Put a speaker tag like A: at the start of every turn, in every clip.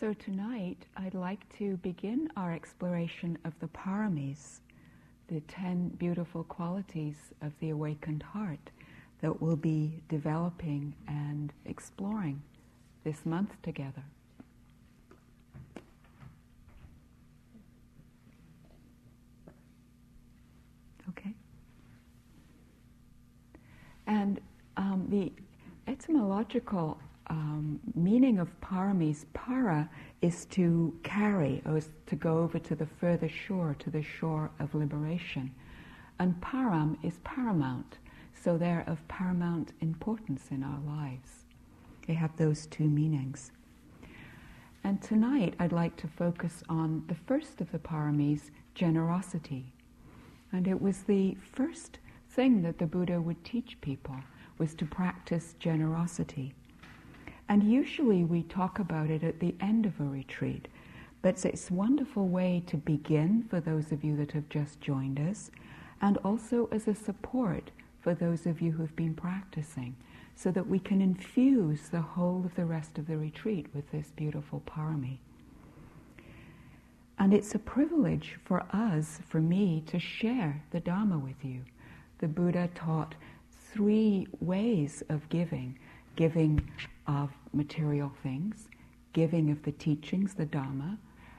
A: So tonight, I'd like to begin our exploration of the paramis, the ten beautiful qualities of the awakened heart that we'll be developing and exploring this month together. Okay? And um, the etymological um, meaning of paramis, para is to carry, or is to go over to the further shore, to the shore of liberation. And param is paramount, so they're of paramount importance in our lives. They have those two meanings. And tonight I'd like to focus on the first of the paramis, generosity. And it was the first thing that the Buddha would teach people was to practice generosity. And usually we talk about it at the end of a retreat, but it's a wonderful way to begin for those of you that have just joined us, and also as a support for those of you who've been practicing, so that we can infuse the whole of the rest of the retreat with this beautiful parami. And it's a privilege for us, for me, to share the Dharma with you. The Buddha taught three ways of giving giving of material things, giving of the teachings, the Dhamma,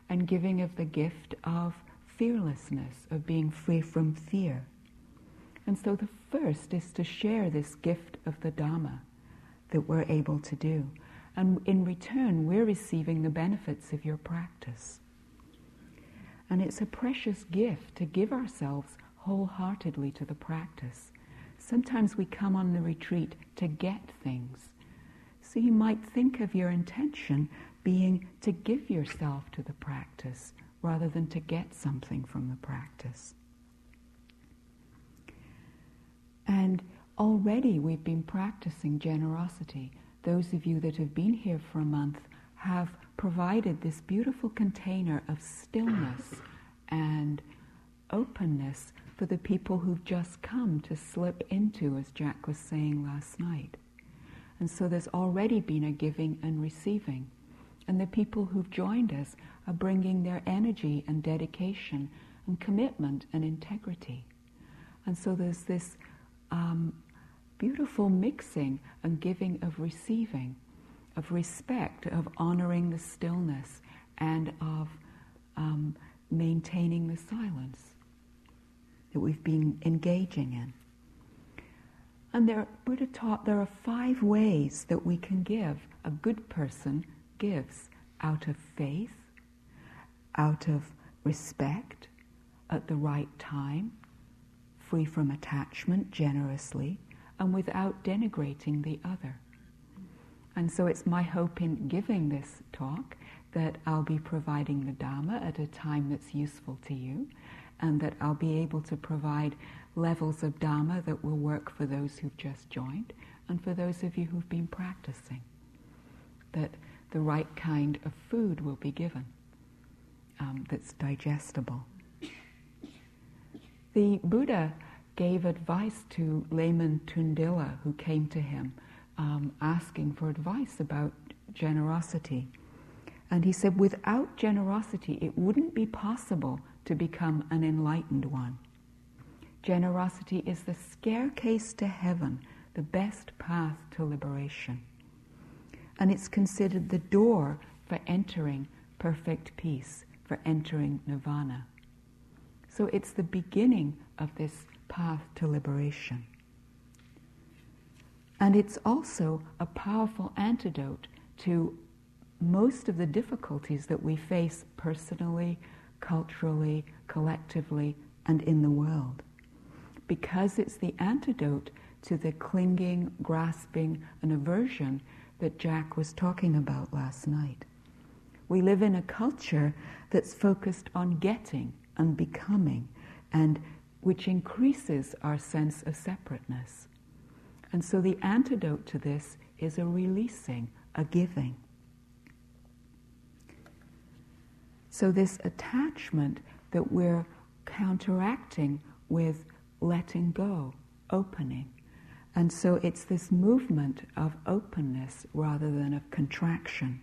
A: and giving of the gift of fearlessness, of being free from fear. And so the first is to share this gift of the Dhamma that we're able to do. And in return, we're receiving the benefits of your practice. And it's a precious gift to give ourselves wholeheartedly to the practice. Sometimes we come on the retreat to get things, so you might think of your intention being to give yourself to the practice rather than to get something from the practice. And already we've been practicing generosity. Those of you that have been here for a month have provided this beautiful container of stillness and openness for the people who've just come to slip into, as Jack was saying last night. And so there's already been a giving and receiving. And the people who've joined us are bringing their energy and dedication and commitment and integrity. And so there's this um, beautiful mixing and giving of receiving, of respect, of honoring the stillness, and of um, maintaining the silence that we've been engaging in. And there, Buddha taught there are five ways that we can give. A good person gives out of faith, out of respect, at the right time, free from attachment, generously, and without denigrating the other. And so it's my hope in giving this talk that I'll be providing the Dharma at a time that's useful to you, and that I'll be able to provide levels of Dharma that will work for those who've just joined and for those of you who've been practicing. That the right kind of food will be given um, that's digestible. The Buddha gave advice to layman Tundila who came to him um, asking for advice about generosity. And he said, without generosity, it wouldn't be possible to become an enlightened one. Generosity is the staircase to heaven, the best path to liberation. And it's considered the door for entering perfect peace, for entering nirvana. So it's the beginning of this path to liberation. And it's also a powerful antidote to most of the difficulties that we face personally, culturally, collectively, and in the world because it's the antidote to the clinging, grasping, and aversion that Jack was talking about last night. We live in a culture that's focused on getting and becoming, and which increases our sense of separateness. And so the antidote to this is a releasing, a giving. So, this attachment that we're counteracting with letting go, opening. And so it's this movement of openness rather than of contraction.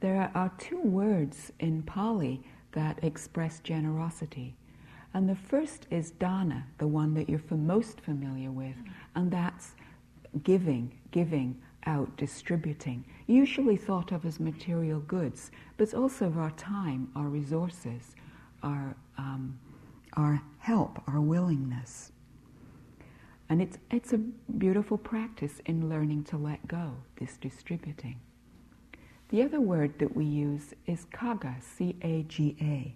A: there are two words in Pali that express generosity. And the first is dana, the one that you're most familiar with, and that's giving, giving out, distributing, usually thought of as material goods, but it's also of our time, our resources, our, um, our help, our willingness. And it's, it's a beautiful practice in learning to let go, this distributing. The other word that we use is caga, C A G A,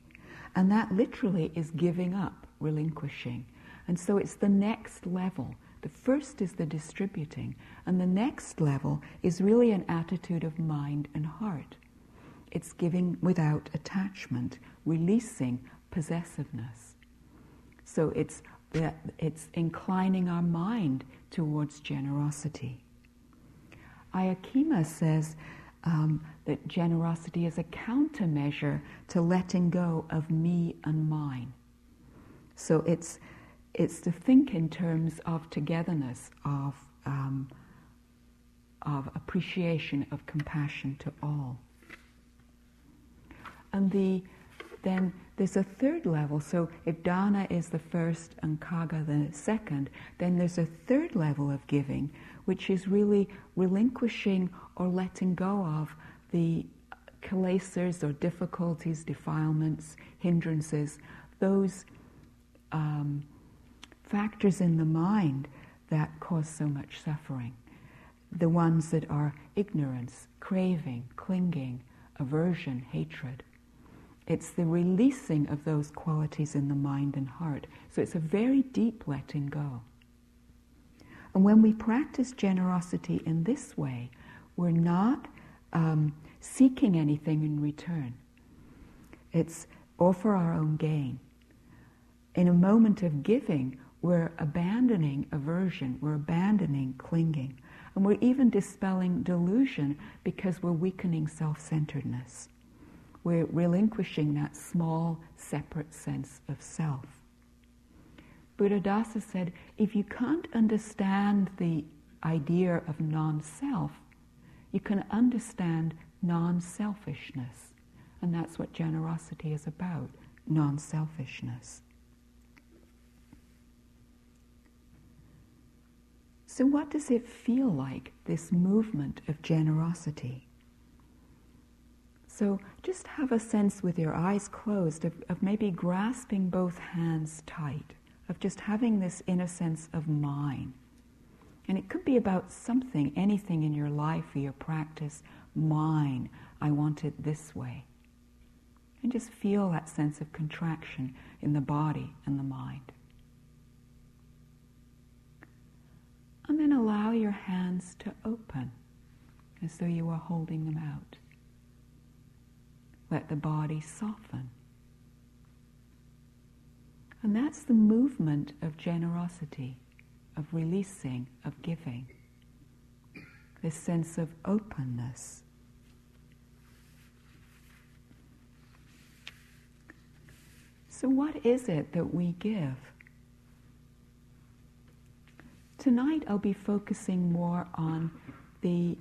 A: and that literally is giving up, relinquishing. And so it's the next level. The first is the distributing, and the next level is really an attitude of mind and heart. It's giving without attachment, releasing possessiveness. So it's, it's inclining our mind towards generosity. Ayya Khema says um, that generosity is a countermeasure to letting go of me and mine. So it's, it's to think in terms of togetherness, of, um, of appreciation, of compassion to all. And the, then there's a third level. So if dana is the first and caga the second, then there's a third level of giving, which is really relinquishing or letting go of the kilesas or difficulties, defilements, hindrances, those um, factors in the mind that cause so much suffering. The ones that are ignorance, craving, clinging, aversion, hatred. It's the releasing of those qualities in the mind and heart. So it's a very deep letting go. And when we practice generosity in this way, we're not um, seeking anything in return. It's all for our own gain. In a moment of giving, we're abandoning aversion, we're abandoning clinging, and we're even dispelling delusion because we're weakening self centeredness. We're relinquishing that small, separate sense of self. Buddhadasa said if you can't understand the idea of non self, you can understand non selfishness. And that's what generosity is about non selfishness. So, what does it feel like, this movement of generosity? So, just have a sense with your eyes closed of, of maybe grasping both hands tight, of just having this inner sense of mine. And it could be about something, anything in your life or your practice, mine. I want it this way. And just feel that sense of contraction in the body and the mind. And then allow your hands to open as though you were holding them out. Let the body soften. And that's the movement of generosity, of releasing, of giving. This sense of openness. So, what is it that we give? Tonight I'll be focusing more on the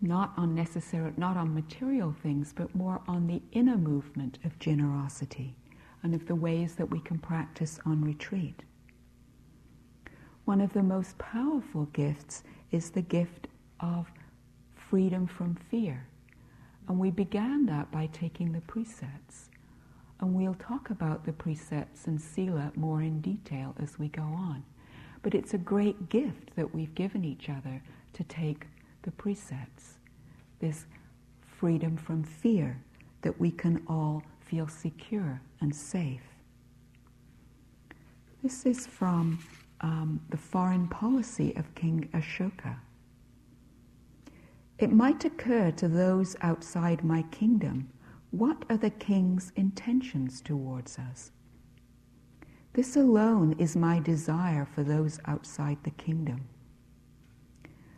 A: not on necessary, not on material things, but more on the inner movement of generosity and of the ways that we can practice on retreat. One of the most powerful gifts is the gift of freedom from fear. And we began that by taking the precepts. And we'll talk about the precepts and sila more in detail as we go on. But it's a great gift that we've given each other to take the precepts, this freedom from fear, that we can all feel secure and safe. This is from um, the foreign policy of King Ashoka. It might occur to those outside my kingdom what are the king's intentions towards us? This alone is my desire for those outside the kingdom,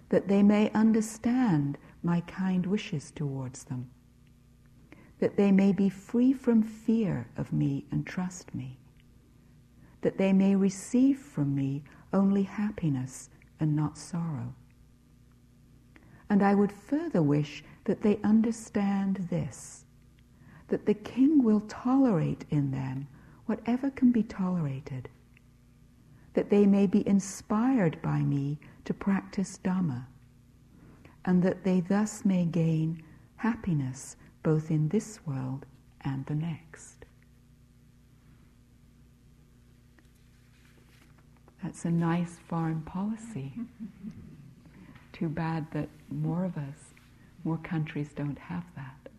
A: that they may understand my kind wishes towards them, that they may be free from fear of me and trust me, that they may receive from me only happiness and not sorrow. And I would further wish that they understand this that the king will tolerate in them whatever can be tolerated, that they may be inspired by me to practice Dhamma, and that they thus may gain happiness both in this world and the next. That's a nice foreign policy. Too bad that more of us, more countries don't have that.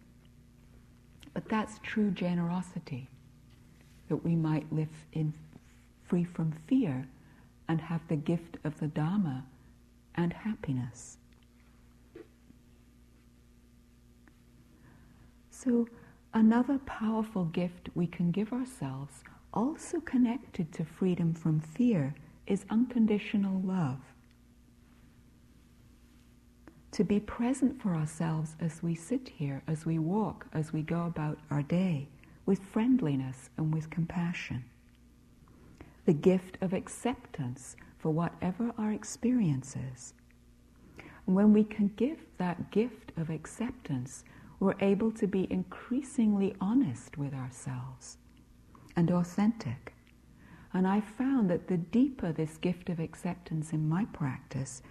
A: But that's true generosity, that we might live in free from fear and have the gift of the Dhamma and happiness. So, another powerful gift we can give ourselves, also connected to freedom from fear, is unconditional love. To be present for ourselves as we sit here, as we walk, as we go about our day, with friendliness and with compassion. The gift of acceptance for whatever our experience is. When we can give that gift of acceptance, we're able to be increasingly honest with ourselves and authentic. And I found that the deeper this gift of acceptance in my practice,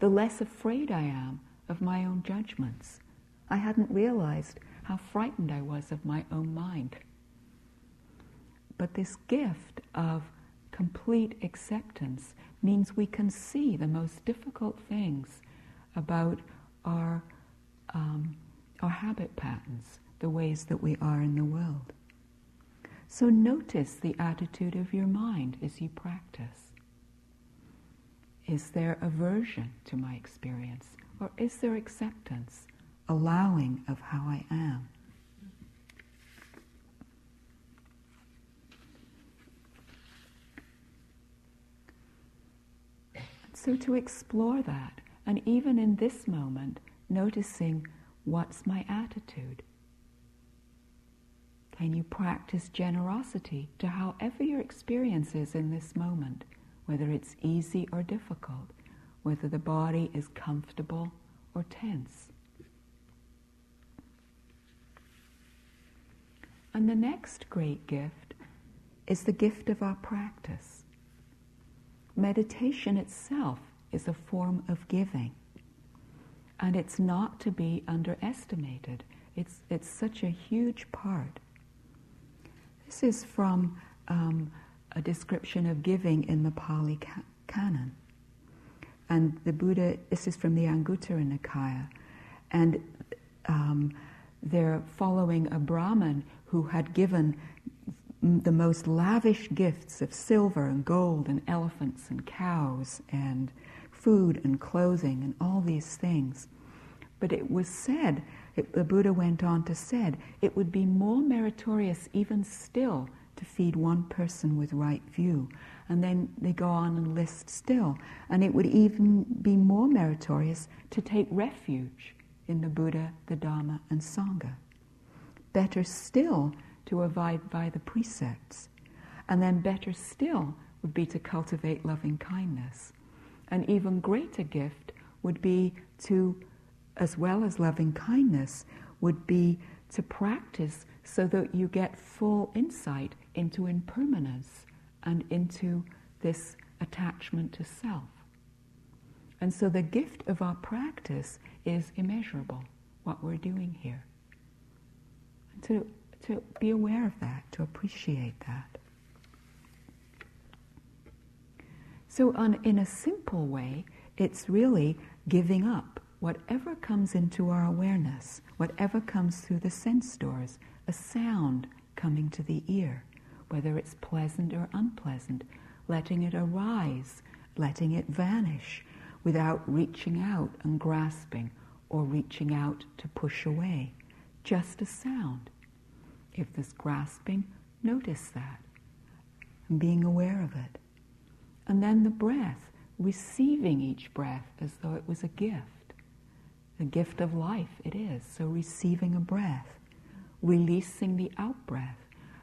A: the less afraid I am of my own judgments. I hadn't realized how frightened I was of my own mind. But this gift of complete acceptance means we can see the most difficult things about our, um, our habit patterns, the ways that we are in the world. So notice the attitude of your mind as you practice. Is there aversion to my experience? Or is there acceptance, allowing of how I am? So to explore that, and even in this moment, noticing what's my attitude. Can you practice generosity to however your experience is in this moment, whether it's easy or difficult, whether the body is comfortable or tense? And the next great gift is the gift of our practice meditation itself is a form of giving. And it's not to be underestimated. It's, it's such a huge part. This is from um, a description of giving in the Pali ca- Canon. And the Buddha, this is from the Anguttara Nikaya. And um, they're following a Brahmin who had given the most lavish gifts of silver and gold and elephants and cows and food and clothing and all these things. But it was said, it, the Buddha went on to said, it would be more meritorious even still to feed one person with right view. And then they go on and list still. And it would even be more meritorious to take refuge in the Buddha, the Dharma, and Sangha. Better still to abide by the precepts. And then better still would be to cultivate loving kindness. An even greater gift would be to, as well as loving kindness, would be to practice so that you get full insight into impermanence and into this attachment to self. And so the gift of our practice is immeasurable, what we're doing here. To to be aware of that, to appreciate that. So, on, in a simple way, it's really giving up whatever comes into our awareness, whatever comes through the sense doors, a sound coming to the ear, whether it's pleasant or unpleasant, letting it arise, letting it vanish without reaching out and grasping or reaching out to push away. Just a sound. If there's grasping, notice that being aware of it. And then the breath, receiving each breath as though it was a gift. The gift of life it is. So receiving a breath, releasing the out breath.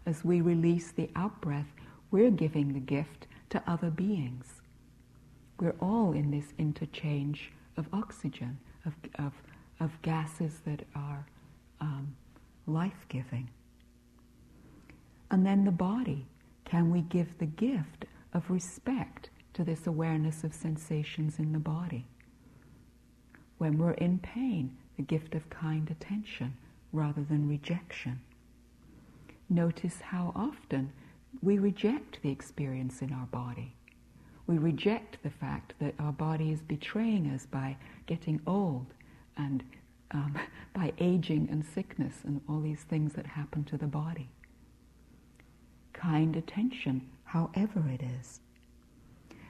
A: As we release the out breath, we're giving the gift to other beings. We're all in this interchange of oxygen, of, of, of gases that are um, life giving. And then the body. Can we give the gift of respect to this awareness of sensations in the body? When we're in pain, the gift of kind attention rather than rejection. Notice how often we reject the experience in our body. We reject the fact that our body is betraying us by getting old and um, by aging and sickness and all these things that happen to the body. Kind attention, however it is.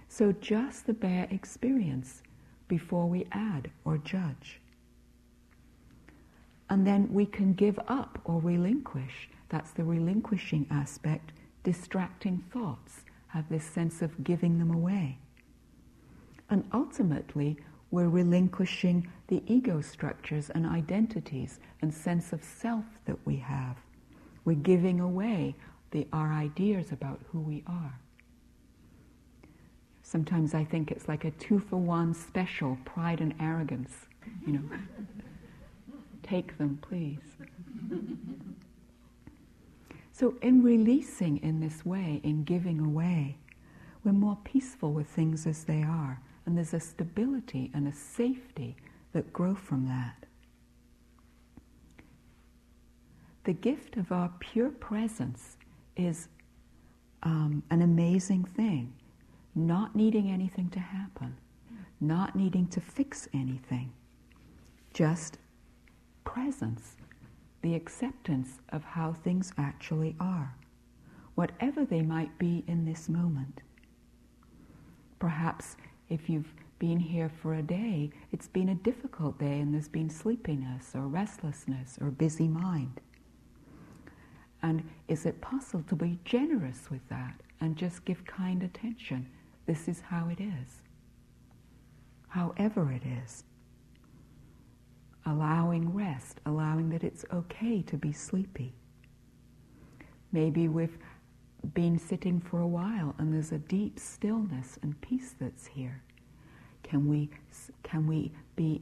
A: So just the bare experience before we add or judge. And then we can give up or relinquish. That's the relinquishing aspect, distracting thoughts have this sense of giving them away. And ultimately, we're relinquishing the ego structures and identities and sense of self that we have. We're giving away the, our ideas about who we are. Sometimes I think it's like a two for one special pride and arrogance. You know, take them, please. So, in releasing in this way, in giving away, we're more peaceful with things as they are, and there's a stability and a safety that grow from that. The gift of our pure presence is um, an amazing thing, not needing anything to happen, not needing to fix anything, just presence. The acceptance of how things actually are, whatever they might be in this moment. Perhaps if you've been here for a day, it's been a difficult day and there's been sleepiness or restlessness or busy mind. And is it possible to be generous with that and just give kind attention? This is how it is. However, it is allowing rest, allowing that it's okay to be sleepy. Maybe we've been sitting for a while and there's a deep stillness and peace that's here. Can we, can we be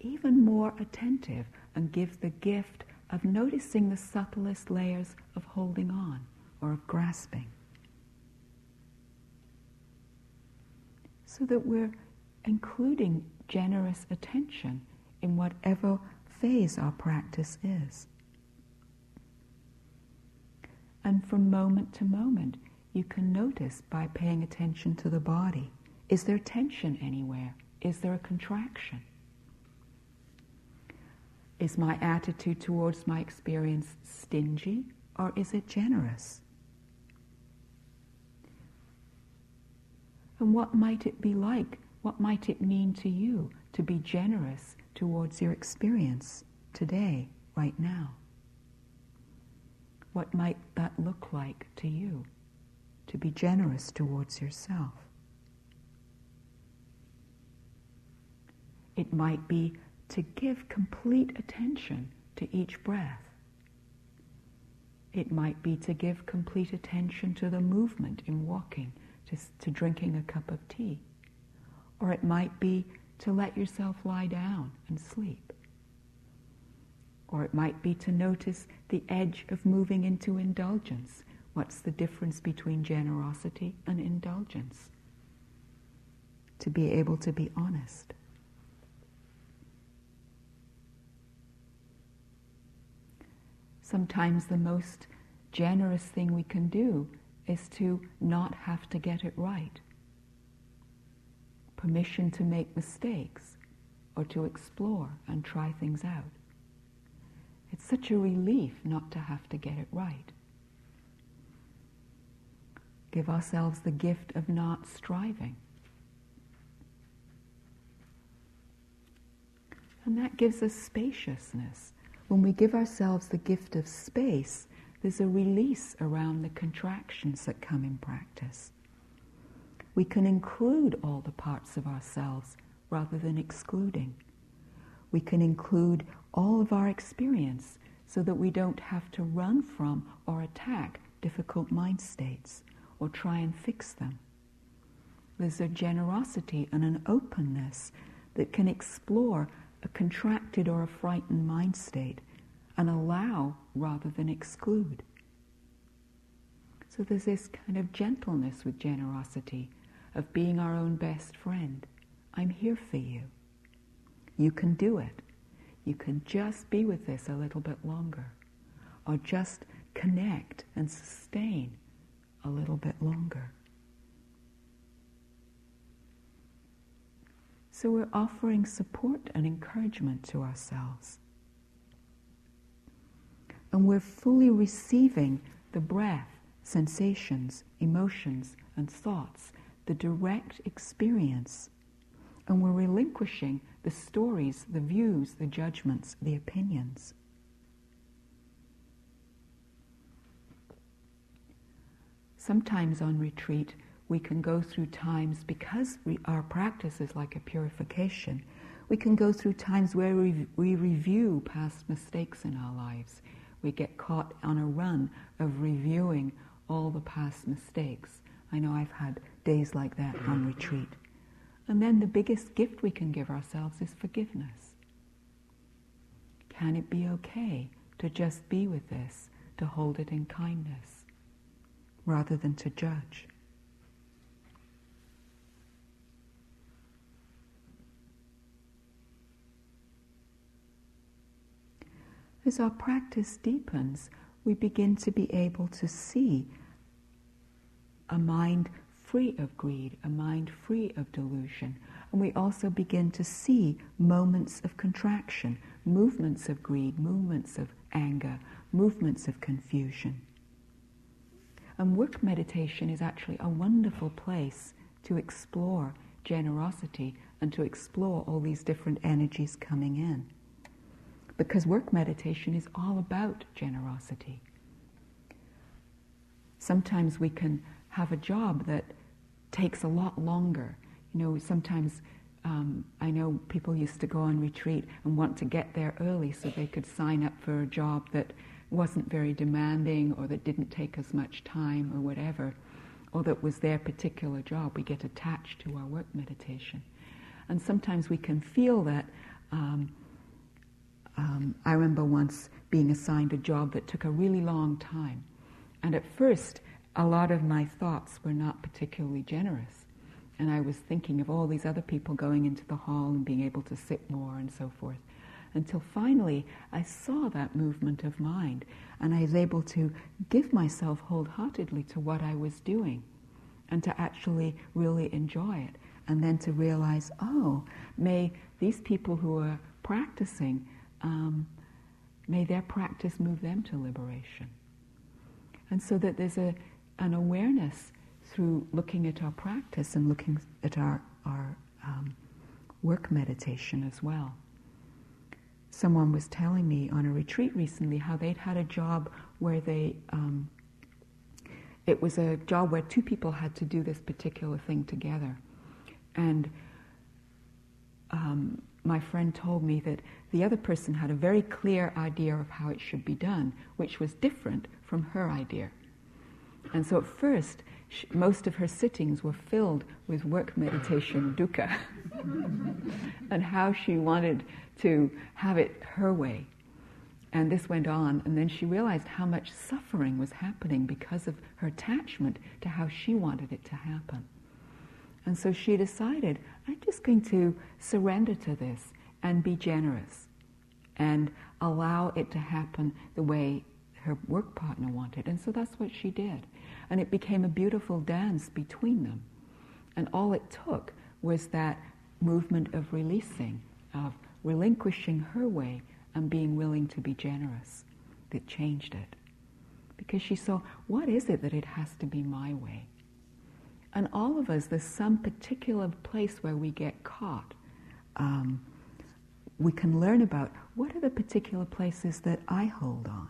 A: even more attentive and give the gift of noticing the subtlest layers of holding on or of grasping? So that we're including generous attention in whatever phase our practice is. And from moment to moment, you can notice by paying attention to the body is there tension anywhere? Is there a contraction? Is my attitude towards my experience stingy or is it generous? And what might it be like? What might it mean to you to be generous towards your experience today, right now? What might that look like to you? To be generous towards yourself. It might be to give complete attention to each breath. It might be to give complete attention to the movement in walking, to, to drinking a cup of tea. Or it might be to let yourself lie down and sleep. Or it might be to notice the edge of moving into indulgence. What's the difference between generosity and indulgence? To be able to be honest. Sometimes the most generous thing we can do is to not have to get it right permission to make mistakes or to explore and try things out. It's such a relief not to have to get it right. Give ourselves the gift of not striving. And that gives us spaciousness. When we give ourselves the gift of space, there's a release around the contractions that come in practice we can include all the parts of ourselves rather than excluding. We can include all of our experience so that we don't have to run from or attack difficult mind states or try and fix them. There's a generosity and an openness that can explore a contracted or a frightened mind state and allow rather than exclude. So there's this kind of gentleness with generosity, of being our own best friend. I'm here for you. You can do it. You can just be with this a little bit longer, or just connect and sustain a little bit longer. So we're offering support and encouragement to ourselves. And we're fully receiving the breath, sensations, emotions, and thoughts, the direct experience. And we're relinquishing the stories, the views, the judgments, the opinions. Sometimes on retreat, we can go through times because we, our practice is like a purification. We can go through times where we, we review past mistakes in our lives. We get caught on a run of reviewing all the past mistakes. I know I've had days like that on retreat. And then the biggest gift we can give ourselves is forgiveness. Can it be okay to just be with this, to hold it in kindness, rather than to judge? As our practice deepens, we begin to be able to see a mind free of greed, a mind free of delusion. And we also begin to see moments of contraction, movements of greed, movements of anger, movements of confusion. And work meditation is actually a wonderful place to explore generosity and to explore all these different energies coming in because work meditation is all about generosity. Sometimes we can have a job that takes a lot longer. You know, sometimes um, I know people used to go on retreat and want to get there early so they could sign up for a job that wasn't very demanding or that didn't take as much time or whatever, or that was their particular job. We get attached to our work meditation. And sometimes we can feel that. Um, um, I remember once being assigned a job that took a really long time. And at first, a lot of my thoughts were not particularly generous. And I was thinking of all these other people going into the hall and being able to sit more and so forth. Until finally, I saw that movement of mind and I was able to give myself wholeheartedly to what I was doing and to actually really enjoy it. And then to realize, oh, may these people who are practicing um, may their practice move them to liberation. And so that there's a, an awareness through looking at our practice and looking at our, our um, work meditation as well. Someone was telling me on a retreat recently how they'd had a job where they, um, it was a job where two people had to do this particular thing together. And um, my friend told me that the other person had a very clear idea of how it should be done, which was different from her idea. And so at first, she, most of her sittings were filled with work meditation dukkha and how she wanted to have it her way. And this went on, and then she realized how much suffering was happening because of her attachment to how she wanted it to happen. And so she decided, I'm just going to surrender to this and be generous and allow it to happen the way her work partner wanted. And so that's what she did. And it became a beautiful dance between them. And all it took was that movement of releasing, of relinquishing her way and being willing to be generous that changed it. Because she saw, what is it that it has to be my way? And all of us, there's some particular place where we get caught. Um, we can learn about what are the particular places that I hold on.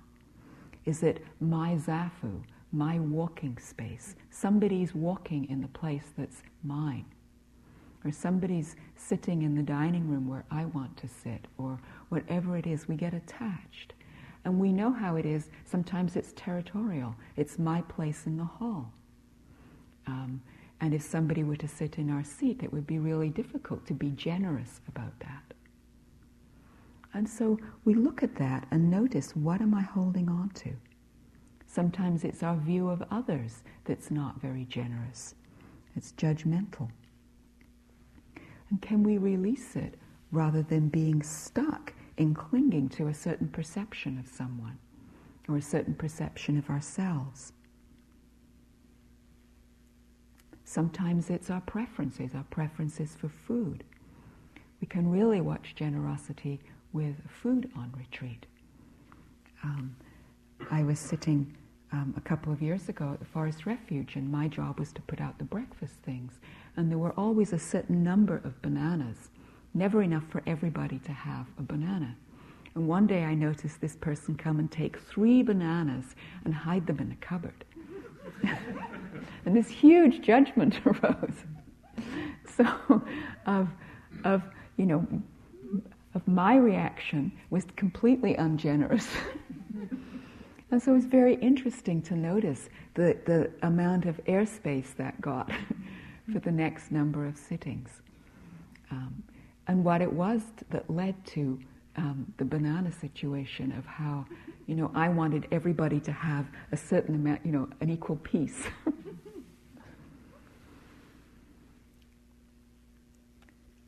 A: Is it my zafu, my walking space? Somebody's walking in the place that's mine. Or somebody's sitting in the dining room where I want to sit, or whatever it is, we get attached. And we know how it is. Sometimes it's territorial. It's my place in the hall. Um, and if somebody were to sit in our seat, it would be really difficult to be generous about that. And so we look at that and notice what am I holding on to? Sometimes it's our view of others that's not very generous. It's judgmental. And can we release it rather than being stuck in clinging to a certain perception of someone or a certain perception of ourselves? Sometimes it's our preferences, our preferences for food. We can really watch generosity with food on retreat. Um, I was sitting um, a couple of years ago at the Forest Refuge, and my job was to put out the breakfast things. And there were always a certain number of bananas, never enough for everybody to have a banana. And one day I noticed this person come and take three bananas and hide them in a cupboard. and this huge judgment arose. So, of, of, you know, of my reaction was completely ungenerous. And so it was very interesting to notice the, the amount of airspace that got for the next number of sittings. Um, and what it was that led to um, the banana situation of how, you know, I wanted everybody to have a certain amount, you know, an equal piece.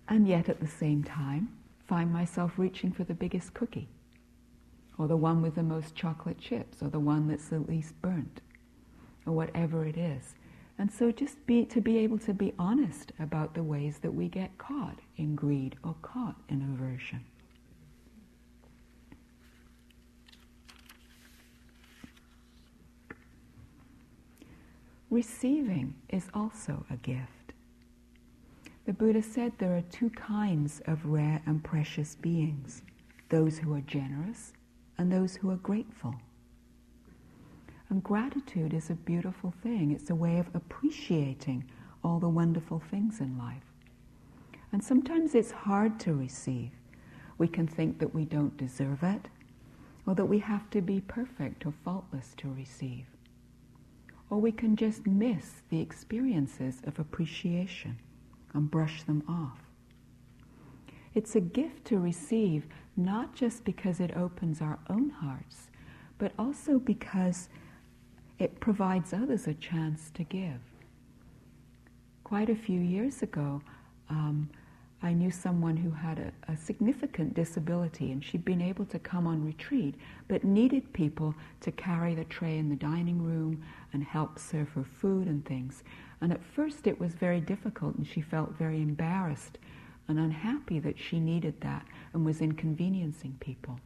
A: and yet at the same time, find myself reaching for the biggest cookie or the one with the most chocolate chips, or the one that's the least burnt, or whatever it is. And so just be, to be able to be honest about the ways that we get caught in greed or caught in aversion. Receiving is also a gift. The Buddha said there are two kinds of rare and precious beings those who are generous and those who are grateful. And gratitude is a beautiful thing. It's a way of appreciating all the wonderful things in life. And sometimes it's hard to receive. We can think that we don't deserve it, or that we have to be perfect or faultless to receive. Or we can just miss the experiences of appreciation and brush them off. It's a gift to receive not just because it opens our own hearts, but also because it provides others a chance to give. Quite a few years ago, um, I knew someone who had a, a, significant disability and she'd been able to come on retreat, but needed people to carry the tray in the dining room and help serve her food and things. And at first it was very difficult and she felt very embarrassed and unhappy that she needed that and was inconveniencing people.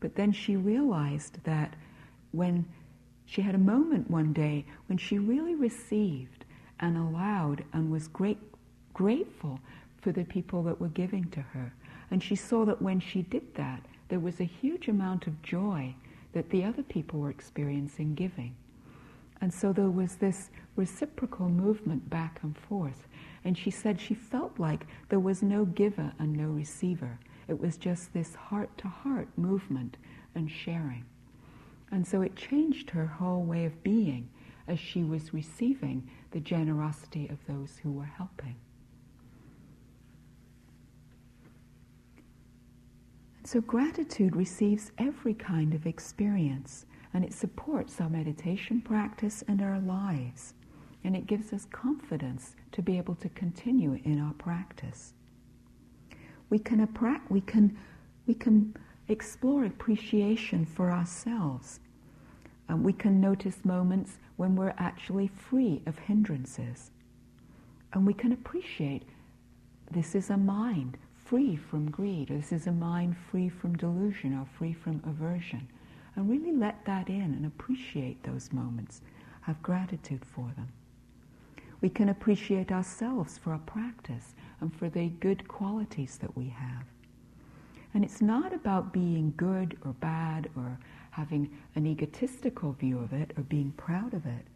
A: But then she realized that when she had a moment one day when she really received and allowed and was great, grateful for the people that were giving to her. And she saw that when she did that, there was a huge amount of joy that the other people were experiencing giving. And so there was this reciprocal movement back and forth. And she said she felt like there was no giver and no receiver. It was just this heart to heart movement and sharing. And so it changed her whole way of being as she was receiving the generosity of those who were helping. And so gratitude receives every kind of experience and it supports our meditation practice and our lives and it gives us confidence to be able to continue in our practice. We can, appra- we can, we can explore appreciation for ourselves. Um, we can notice moments when we're actually free of hindrances. And we can appreciate this is a mind free from greed, or this is a mind free from delusion or free from aversion. And really let that in and appreciate those moments. Have gratitude for them. We can appreciate ourselves for our practice and for the good qualities that we have. And it's not about being good or bad or having an egotistical view of it or being proud of it,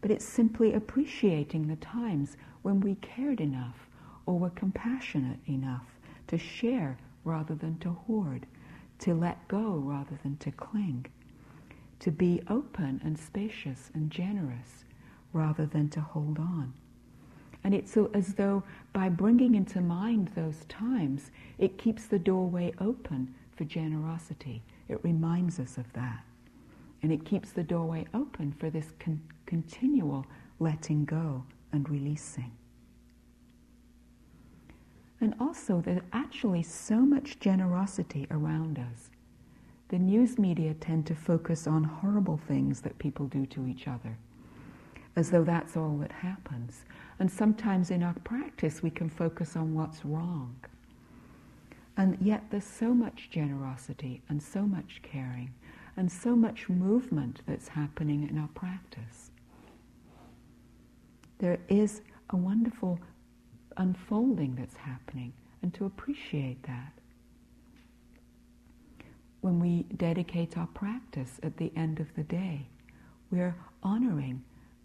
A: but it's simply appreciating the times when we cared enough or were compassionate enough to share rather than to hoard, to let go rather than to cling, to be open and spacious and generous rather than to hold on. And it's as though by bringing into mind those times, it keeps the doorway open for generosity. It reminds us of that. And it keeps the doorway open for this con- continual letting go and releasing. And also, there's actually so much generosity around us. The news media tend to focus on horrible things that people do to each other, as though that's all that happens. And sometimes in our practice, we can focus on what's wrong. And yet, there's so much generosity and so much caring and so much movement that's happening in our practice. There is a wonderful unfolding that's happening, and to appreciate that. When we dedicate our practice at the end of the day, we're honoring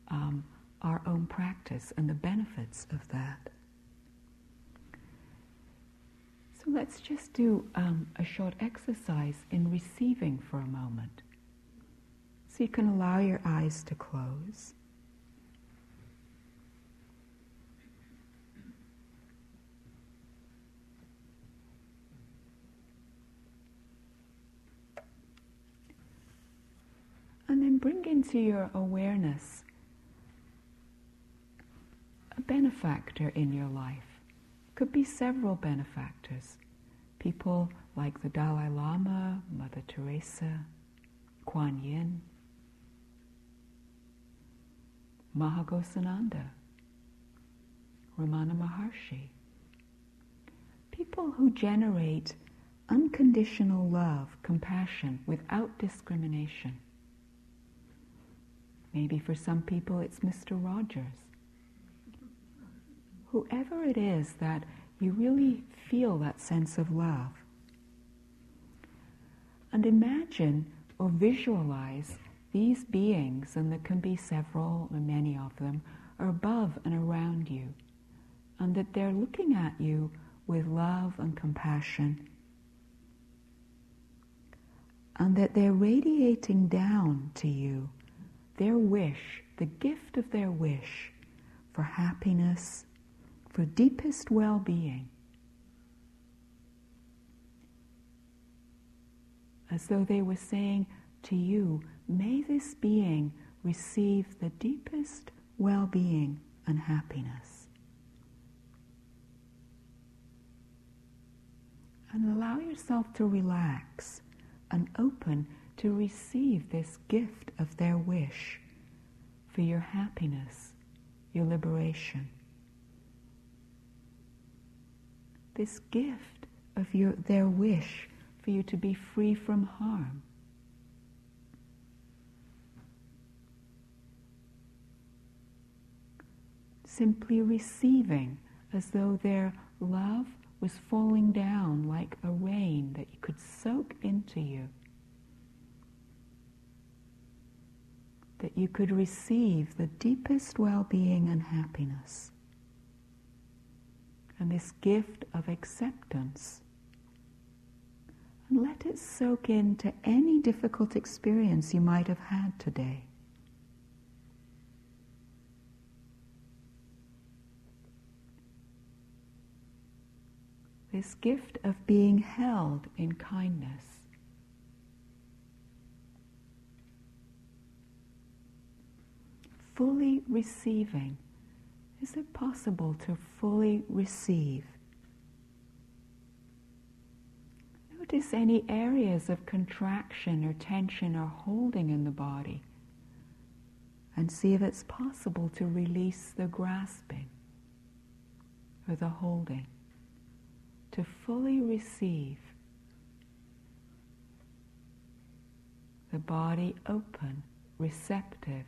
A: um, our own practice and the benefits of that. So let's just do um, a short exercise in receiving for a moment. So you can allow your eyes to close. And then bring into your awareness a benefactor in your life could be several benefactors. People like the Dalai Lama, Mother Teresa, Kuan Yin, Mahaghosananda, Ramana Maharshi. People who generate unconditional love, compassion without discrimination. Maybe for some people it's Mr. Rogers whoever it is that you really feel that sense of love. And imagine or visualize these beings, and there can be several or many of them, are above and around you, and that they're looking at you with love and compassion, and that they're radiating down to you their wish, the gift of their wish for happiness, for deepest well being. As though they were saying to you, may this being receive the deepest well being and happiness. And allow yourself to relax and open to receive this gift of their wish for your happiness, your liberation. this gift of your, their wish for you to be free from harm. Simply receiving as though their love was falling down like a rain that you could soak into you. That you could receive the deepest well being and happiness and this gift of acceptance. And let it soak into any difficult experience you might have had today. This gift of being held in kindness. Fully receiving is it possible to fully receive? Notice any areas of contraction or tension or holding in the body and see if it's possible to release the grasping or the holding, to fully receive the body open, receptive,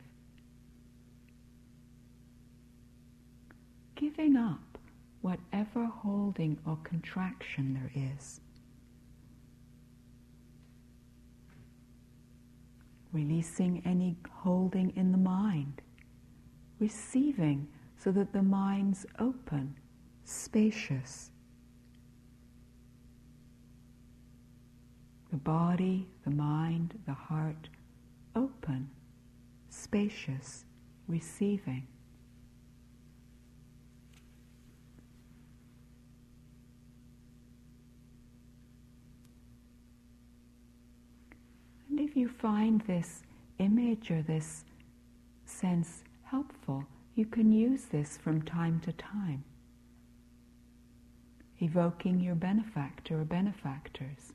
A: giving up whatever holding or contraction there is. Releasing any holding in the mind. Receiving so that the mind's open, spacious. The body, the mind, the heart, open, spacious, receiving. You find this image or this sense helpful, you can use this from time to time, evoking your benefactor or benefactors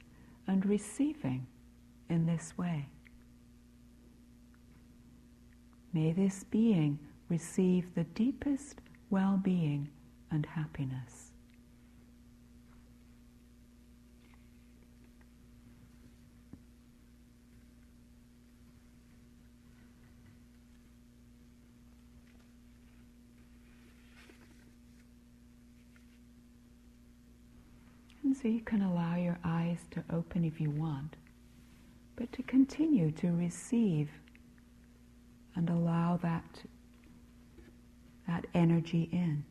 A: and receiving in this way. May this being receive the deepest well being and happiness. And so you can allow your eyes to open if you want, but to continue to receive and allow that, that energy in.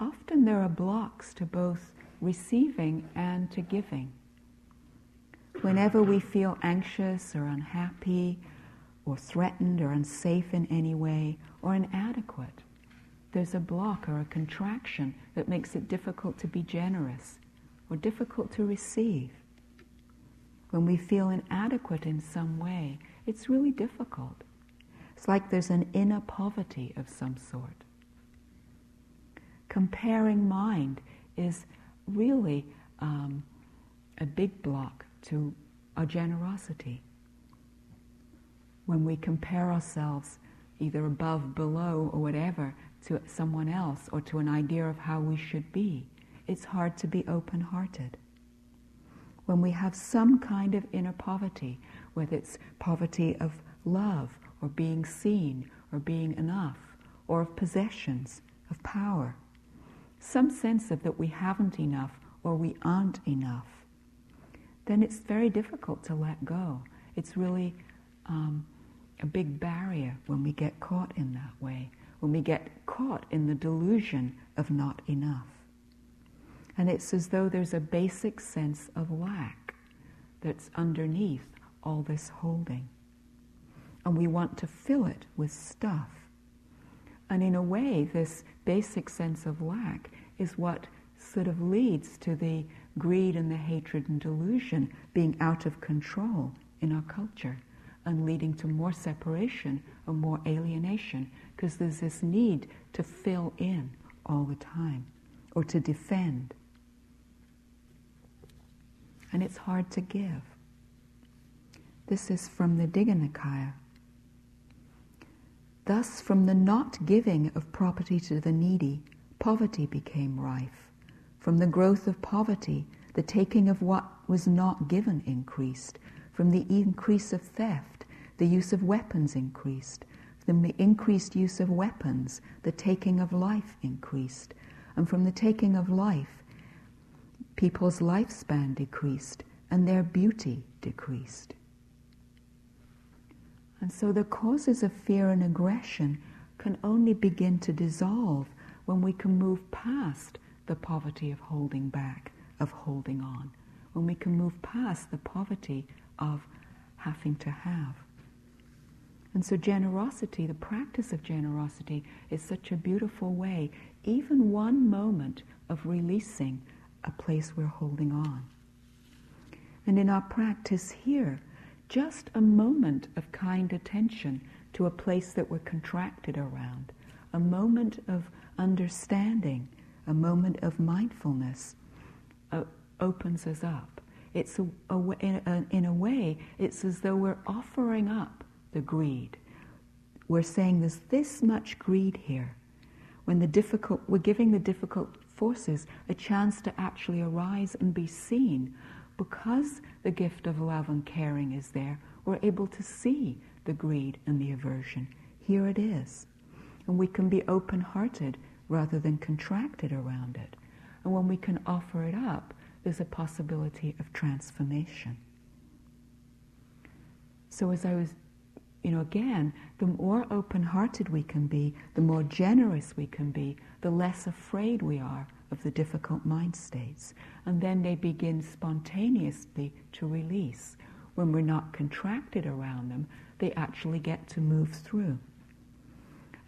A: Often there are blocks to both receiving and to giving. Whenever we feel anxious or unhappy or threatened or unsafe in any way or inadequate, there's a block or a contraction that makes it difficult to be generous or difficult to receive. When we feel inadequate in some way, it's really difficult. It's like there's an inner poverty of some sort. Comparing mind is really um, a big block to our generosity. When we compare ourselves either above, below, or whatever to someone else or to an idea of how we should be, it's hard to be open hearted. When we have some kind of inner poverty, whether it's poverty of love or being seen or being enough or of possessions, of power. Some sense of that we haven't enough or we aren't enough. Then it's very difficult to let go. It's really um, a big barrier when we get caught in that way, when we get caught in the delusion of not enough. And it's as though there's a basic sense of lack that's underneath all this holding. And we want to fill it with stuff. And in a way, this basic sense of lack is what sort of leads to the greed and the hatred and delusion being out of control in our culture and leading to more separation and more alienation because there's this need to fill in all the time or to defend. And it's hard to give. This is from the Digha Nikaya. Thus, from the not giving of property to the needy, poverty became rife. From the growth of poverty, the taking of what was not given increased. From the increase of theft, the use of weapons increased. From the increased use of weapons, the taking of life increased. And from the taking of life, people's lifespan decreased and their beauty decreased. And so the causes of fear and aggression can only begin to dissolve when we can move past the poverty of holding back, of holding on, when we can move past the poverty of having to have. And so, generosity, the practice of generosity, is such a beautiful way, even one moment of releasing a place we're holding on. And in our practice here, just a moment of kind attention to a place that we're contracted around, a moment of understanding, a moment of mindfulness uh, opens us up. It's a, a, in, a, in a way, it's as though we're offering up the greed. We're saying there's this much greed here. When the difficult, we're giving the difficult forces a chance to actually arise and be seen because the gift of love and caring is there, we're able to see the greed and the aversion. Here it is. And we can be open hearted rather than contracted around it. And when we can offer it up, there's a possibility of transformation. So, as I was, you know, again, the more open hearted we can be, the more generous we can be, the less afraid we are of the difficult mind states. And then they begin spontaneously to release. When we're not contracted around them, they actually get to move through.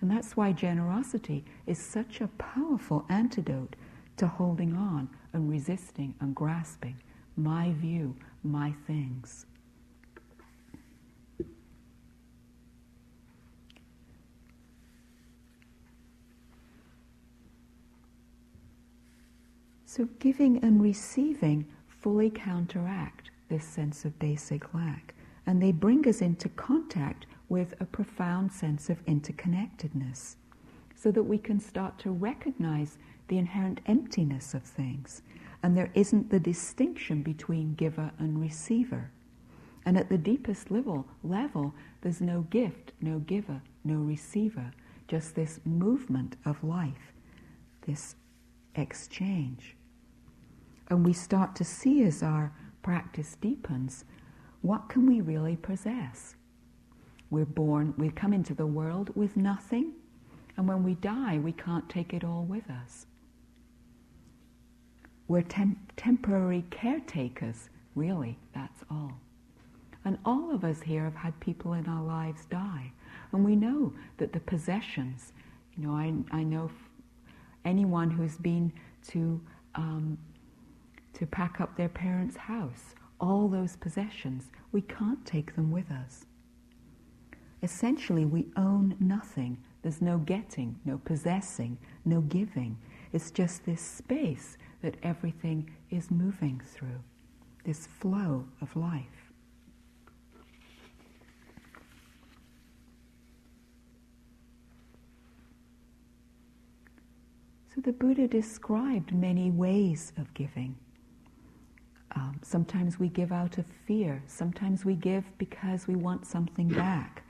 A: And that's why generosity is such a powerful antidote to holding on and resisting and grasping my view, my things. So giving and receiving fully counteract this sense of basic lack, and they bring us into contact with a profound sense of interconnectedness, so that we can start to recognize the inherent emptiness of things, and there isn't the distinction between giver and receiver. And at the deepest level, level, there's no gift, no giver, no receiver, just this movement of life, this exchange. And we start to see as our practice deepens, what can we really possess? We're born, we come into the world with nothing, and when we die, we can't take it all with us. We're temp- temporary caretakers, really, that's all. And all of us here have had people in our lives die. And we know that the possessions, you know, I, I know anyone who's been to, um, to pack up their parents' house, all those possessions, we can't take them with us. Essentially, we own nothing. There's no getting, no possessing, no giving. It's just this space that everything is moving through, this flow of life. So the Buddha described many ways of giving. Um, sometimes we give out of fear. Sometimes we give because we want something back,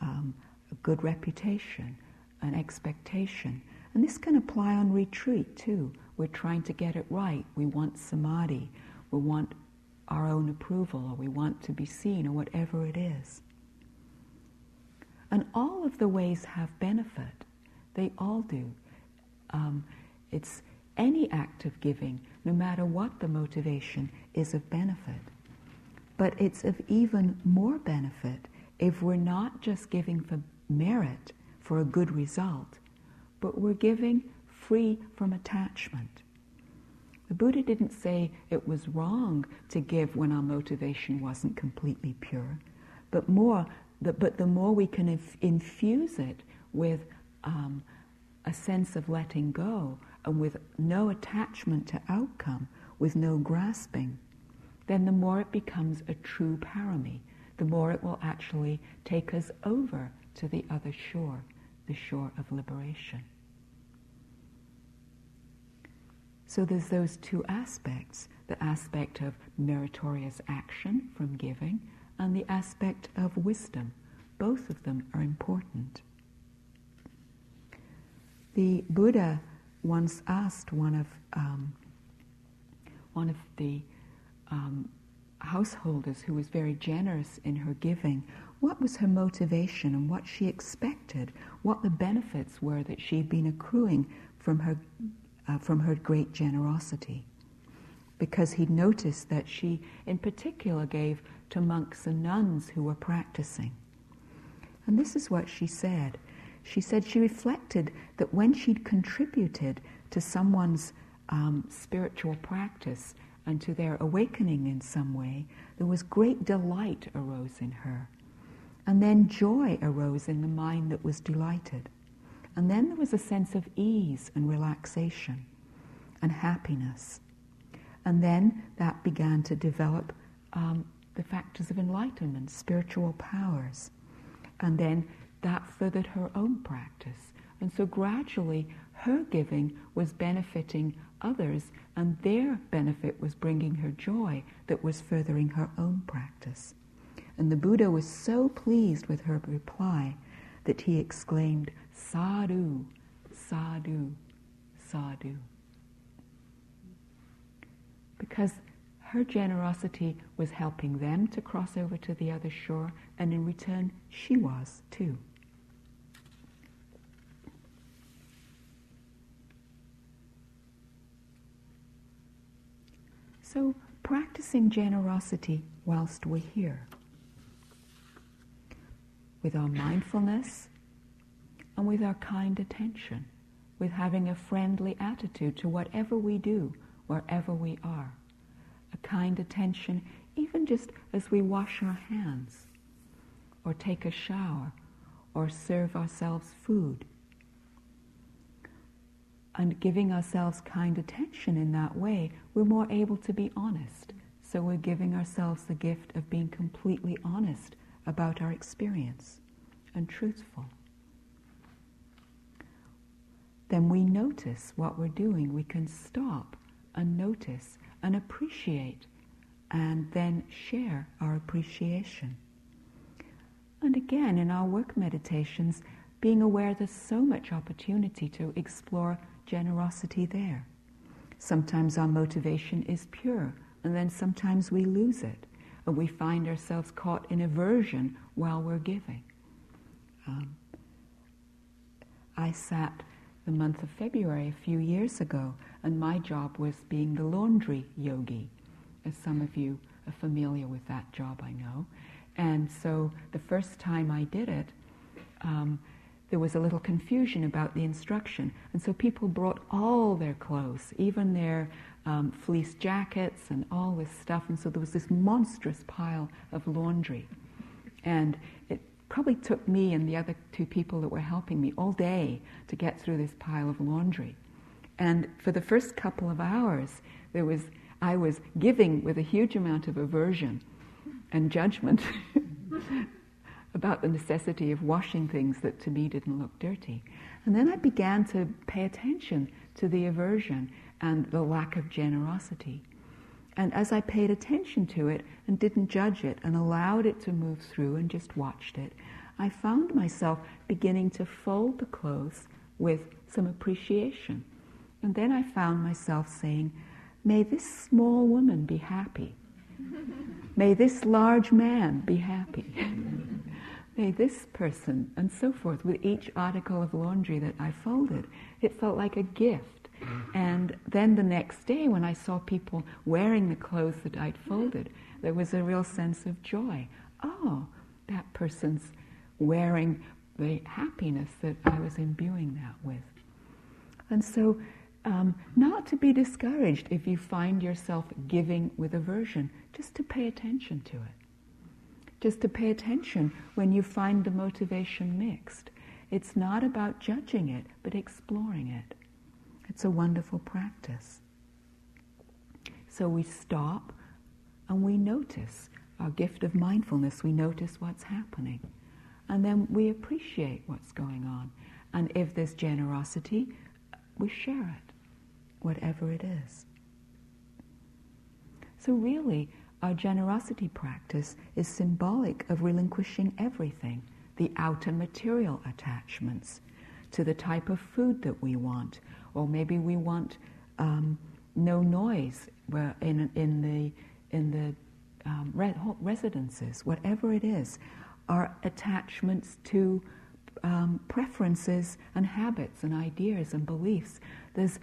A: um, a good reputation, an expectation. And this can apply on retreat too. We're trying to get it right. We want samadhi. We want our own approval, or we want to be seen, or whatever it is. And all of the ways have benefit. They all do um, it's any act of giving, no matter what the motivation, is of benefit. But it's of even more benefit if we're not just giving for merit, for a good result, but we're giving free from attachment. The Buddha didn't say it was wrong to give when our motivation wasn't completely pure, but more, but the more we can infuse it with um, a sense of letting go and with no attachment to outcome, with no grasping, then the more it becomes a true parami, the more it will actually take us over to the other shore, the shore of liberation. So there's those two aspects the aspect of meritorious action from giving and the aspect of wisdom. Both of them are important. The Buddha once asked one of um, one of the um, householders who was very generous in her giving, what was her motivation and what she expected, what the benefits were that she'd been accruing from her uh, from her great generosity. Because he'd noticed that she, in particular, gave to monks and nuns who were practicing. And this is what she said she said she reflected that when she'd contributed to someone's um, spiritual practice and to their awakening in some way, there was great delight arose in her. And then joy arose in the mind that was delighted. And then there was a sense of ease and relaxation and happiness. And then that began to develop um, the factors of enlightenment, spiritual powers. And then that furthered her own practice. And so gradually, her giving was benefiting others, and their benefit was bringing her joy that was furthering her own practice. And the Buddha was so pleased with her reply that he exclaimed, Sadhu, Sadhu, Sadhu. Because her generosity was helping them to cross over to the other shore, and in return, she was too. So, practicing generosity whilst we're here, with our mindfulness and with our kind attention, with having a friendly attitude to whatever we do, wherever we are. A kind attention, even just as we wash our hands, or take a shower, or serve ourselves food. and giving ourselves kind attention in that way, we're more able to be honest. So we're giving ourselves the gift of being completely honest about our experience and truthful. Then we notice what we're doing. We can stop and notice and appreciate and then share our appreciation. And again, in our work meditations, being aware there's so much opportunity to explore generosity there. Sometimes our motivation is pure, and then sometimes we lose it, and we find ourselves caught in aversion while we're giving. Um, I sat the month of February a few years ago, and my job was being the laundry yogi, as some of you are familiar with that job, I know. And so the first time I did it, um, there was a little confusion about the instruction. And so people brought all their clothes, even their um, fleece jackets and all this stuff. And so there was this monstrous pile of laundry. And it probably took me and the other two people that were helping me all day to get through this pile of laundry. And for the first couple of hours, there was, I was giving with a huge amount of aversion and judgment about the necessity of washing things that to me didn't look dirty. And then I began to pay attention to the aversion and the lack of generosity. And as I paid attention to it and didn't judge it and allowed it to move through and just watched it, I found myself beginning to fold the clothes with some appreciation. And then I found myself saying, May this small woman be happy. May this large man be happy. May this person, and so forth, with each article of laundry that I folded. It felt like a gift. And then the next day, when I saw people wearing the clothes that I'd folded, there was a real sense of joy. Oh, that person's wearing the happiness that I was imbuing that with. And so, um, not to be discouraged if you find yourself giving with aversion, just to pay attention to it just to pay attention when you find the motivation mixed. It's not about judging it, but exploring it. It's a wonderful practice. So we stop and we notice our gift of mindfulness, we notice what's happening. And then we appreciate what's going on. And if there's generosity, we share it, whatever it is. So, really, our generosity practice is symbolic of relinquishing everything, the outer material attachments, to the type of food that we want, or maybe we want um, no noise in, in the, in the um, re- residences, whatever it is, our attachments to um, preferences and habits and ideas and beliefs. There's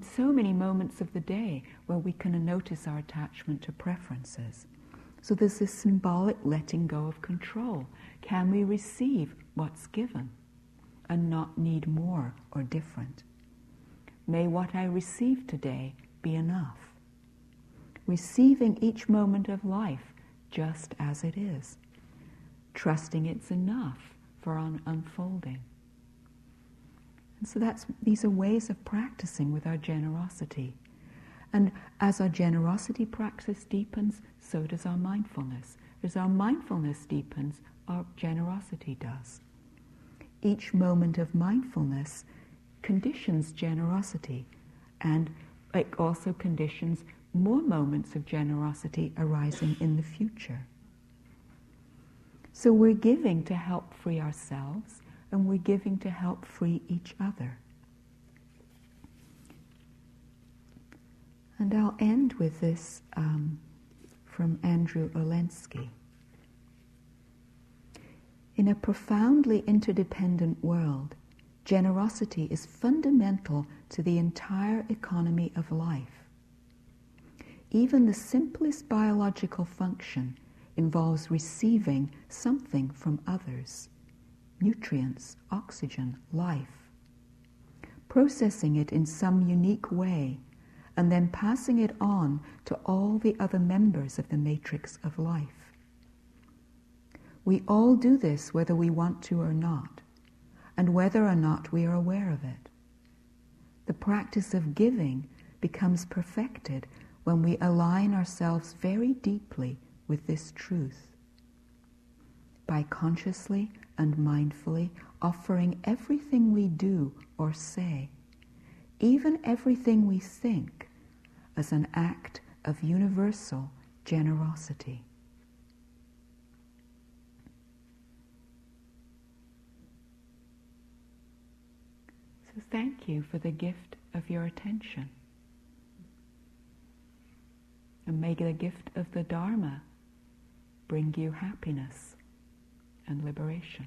A: so many moments of the day where we can notice our attachment to preferences. So there's this symbolic letting go of control. Can we receive what's given and not need more or different? May what I receive today be enough. Receiving each moment of life just as it is, trusting it's enough for un- unfolding. And so that's, these are ways of practicing with our generosity. And as our generosity practice deepens, so does our mindfulness. As our mindfulness deepens, our generosity does. Each moment of mindfulness conditions generosity, and it also conditions more moments of generosity arising in the future. So we're giving to help free ourselves, and we're giving to help free each other. And I'll end with this um, from Andrew Olendzki. In a profoundly interdependent world, generosity is fundamental to the entire economy of life. Even the simplest biological function involves receiving something from others nutrients, oxygen, life, processing it in some unique way, and then passing it on to all the other members of the matrix of life. We all do this whether we want to or not, and whether or not we are aware of it. The practice of giving becomes perfected when we align ourselves very deeply with this truth. By consciously and mindfully offering everything we do or say, even everything we think, as an act of universal generosity. So thank you for the gift of your attention. And may the gift of the Dharma bring you happiness and liberation.